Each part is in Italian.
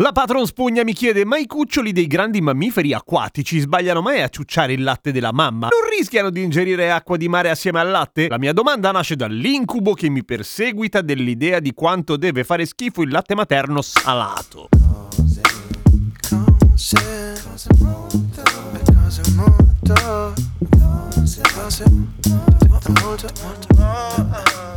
La patron spugna mi chiede: ma i cuccioli dei grandi mammiferi acquatici sbagliano mai a ciucciare il latte della mamma? Non rischiano di ingerire acqua di mare assieme al latte? La mia domanda nasce dall'incubo che mi perseguita dell'idea di quanto deve fare schifo il latte materno salato. Cose, cose, cose molto, cose molto, cose, cose molto, molto, molto,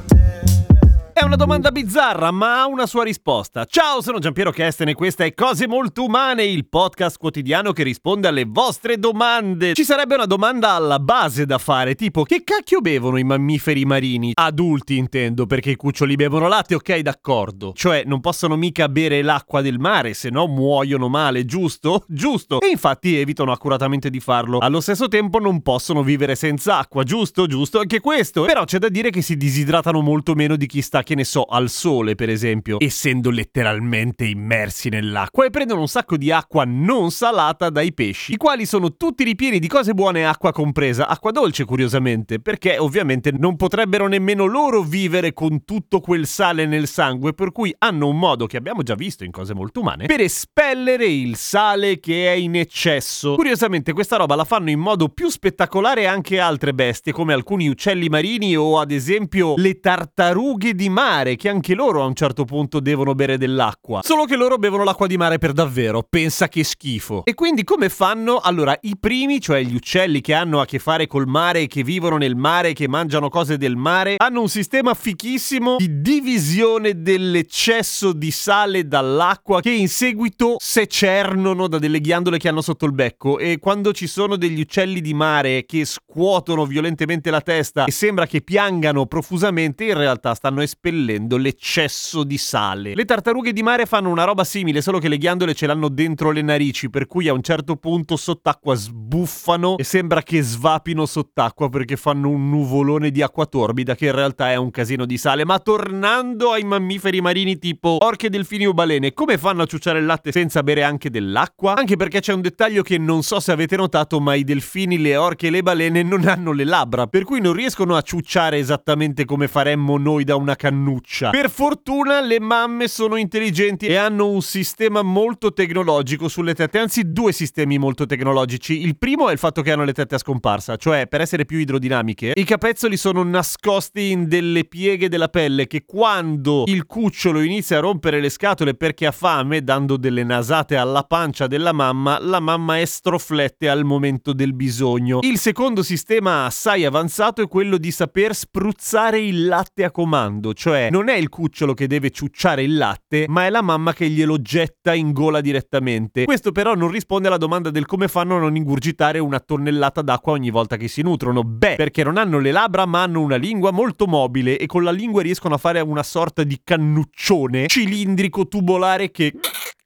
È una domanda bizzarra, ma ha una sua risposta. Ciao, sono Giampiero Kesten e questa è Cose Molto Umane, il podcast quotidiano che risponde alle vostre domande. Ci sarebbe una domanda alla base da fare, tipo che cacchio bevono i mammiferi marini? Adulti intendo, perché i cuccioli bevono latte, ok, d'accordo. Cioè, non possono mica bere l'acqua del mare, se no muoiono male, giusto? Giusto. E infatti evitano accuratamente di farlo. Allo stesso tempo non possono vivere senza acqua, giusto? Giusto anche questo. Però c'è da dire che si disidratano molto meno di chi sta che ne so, al sole per esempio, essendo letteralmente immersi nell'acqua e prendono un sacco di acqua non salata dai pesci, i quali sono tutti ripieni di cose buone, acqua compresa, acqua dolce curiosamente, perché ovviamente non potrebbero nemmeno loro vivere con tutto quel sale nel sangue, per cui hanno un modo che abbiamo già visto in cose molto umane per espellere il sale che è in eccesso. Curiosamente questa roba la fanno in modo più spettacolare anche altre bestie come alcuni uccelli marini o ad esempio le tartarughe di mare, che anche loro a un certo punto devono bere dell'acqua. Solo che loro bevono l'acqua di mare per davvero, pensa che schifo. E quindi come fanno? Allora, i primi, cioè gli uccelli che hanno a che fare col mare, che vivono nel mare, che mangiano cose del mare, hanno un sistema fichissimo di divisione dell'eccesso di sale dall'acqua che in seguito secernono da delle ghiandole che hanno sotto il becco e quando ci sono degli uccelli di mare che scuotono violentemente la testa e sembra che piangano profusamente, in realtà stanno espellendo l'eccesso di sale. Le tartarughe di mare fanno una roba simile, solo che le ghiandole ce l'hanno dentro le narici, per cui a un certo punto sott'acqua sbuffano e sembra che svapino sott'acqua perché fanno un nuvolone di acqua torbida che in realtà è un casino di sale. Ma tornando ai mammiferi marini tipo orche, delfini o balene, come fanno a ciucciare il latte senza bere anche dell'acqua? Anche perché c'è un dettaglio che non so se avete notato, ma i delfini, le orche e le balene non hanno le labbra, per cui non riescono a ciucciare esattamente come faremmo noi da una cannuccia. Per fortuna le mamme sono intelligenti e hanno un sistema molto tecnologico sulle tette, anzi due sistemi molto tecnologici. Il primo è il fatto che hanno le tette a scomparsa, cioè per essere più idrodinamiche, i capezzoli sono nascosti in delle pieghe della pelle che quando il cucciolo inizia a rompere le scatole perché ha fame, dando delle nasate alla pancia della mamma, la mamma estroflette al momento del bisogno. Il secondo sistema assai avanzato è quello di saper spruzzare il latte a comando, cioè non è il cucciolo che deve ciucciare il latte, ma è la mamma che glielo getta in gola direttamente. Questo però non risponde alla domanda del come fanno a non ingurgitare una tonnellata d'acqua ogni volta che si nutrono. Beh, perché non hanno le labbra, ma hanno una lingua molto mobile e con la lingua riescono a fare una sorta di cannuccione cilindrico tubolare che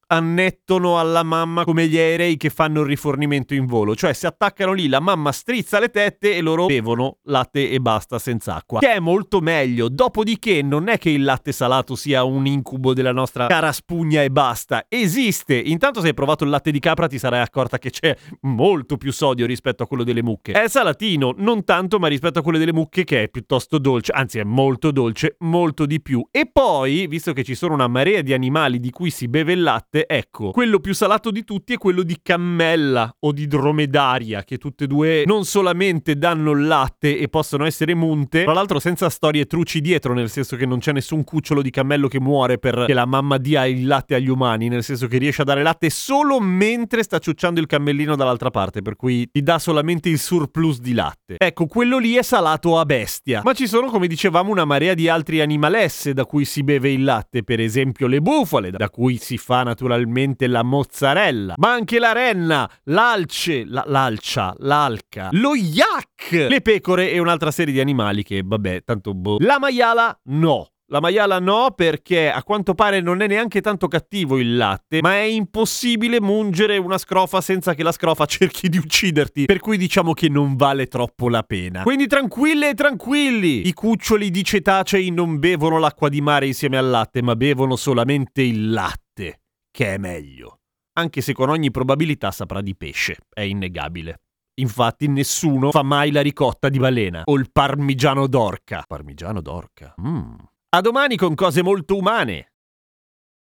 annettono alla mamma come gli aerei che fanno il rifornimento in volo, cioè si attaccano lì, la mamma strizza le tette e loro bevono latte e basta senza acqua, che è molto meglio. Dopodiché non è che il latte salato sia un incubo della nostra cara spugna e basta, esiste. Intanto se hai provato il latte di capra ti sarai accorta che c'è molto più sodio rispetto a quello delle mucche. È salatino, non tanto, ma rispetto a quello delle mucche che è piuttosto dolce, anzi è molto dolce, molto di più. E poi, visto che ci sono una marea di animali di cui si beve il latte, ecco, quello più salato di tutti è quello di cammella o di dromedaria, che tutte e due non solamente danno il latte e possono essere munte, tra l'altro senza storie truci dietro, nel senso che non c'è nessun cucciolo di cammello che muore perché la mamma dia il latte agli umani, nel senso che riesce a dare latte solo mentre sta ciucciando il cammellino dall'altra parte, per cui ti dà solamente il surplus di latte. Ecco, quello lì è salato a bestia. Ma ci sono, come dicevamo, una marea di altri animalesse da cui si beve il latte, per esempio le bufale, da cui si fa naturalmente naturalmente la mozzarella, ma anche la renna, l'alce, la, l'alcia, l'alca, lo yak, le pecore e un'altra serie di animali che, vabbè, tanto boh. La maiala no. La maiala no perché a quanto pare non è neanche tanto cattivo il latte, ma è impossibile mungere una scrofa senza che la scrofa cerchi di ucciderti, per cui diciamo che non vale troppo la pena. Quindi tranquille e tranquilli, i cuccioli di cetacei non bevono l'acqua di mare insieme al latte, ma bevono solamente il latte, che è meglio. Anche se con ogni probabilità saprà di pesce, è innegabile. Infatti nessuno fa mai la ricotta di balena o il parmigiano d'orca. Parmigiano d'orca. Mmm. A domani con cose molto umane.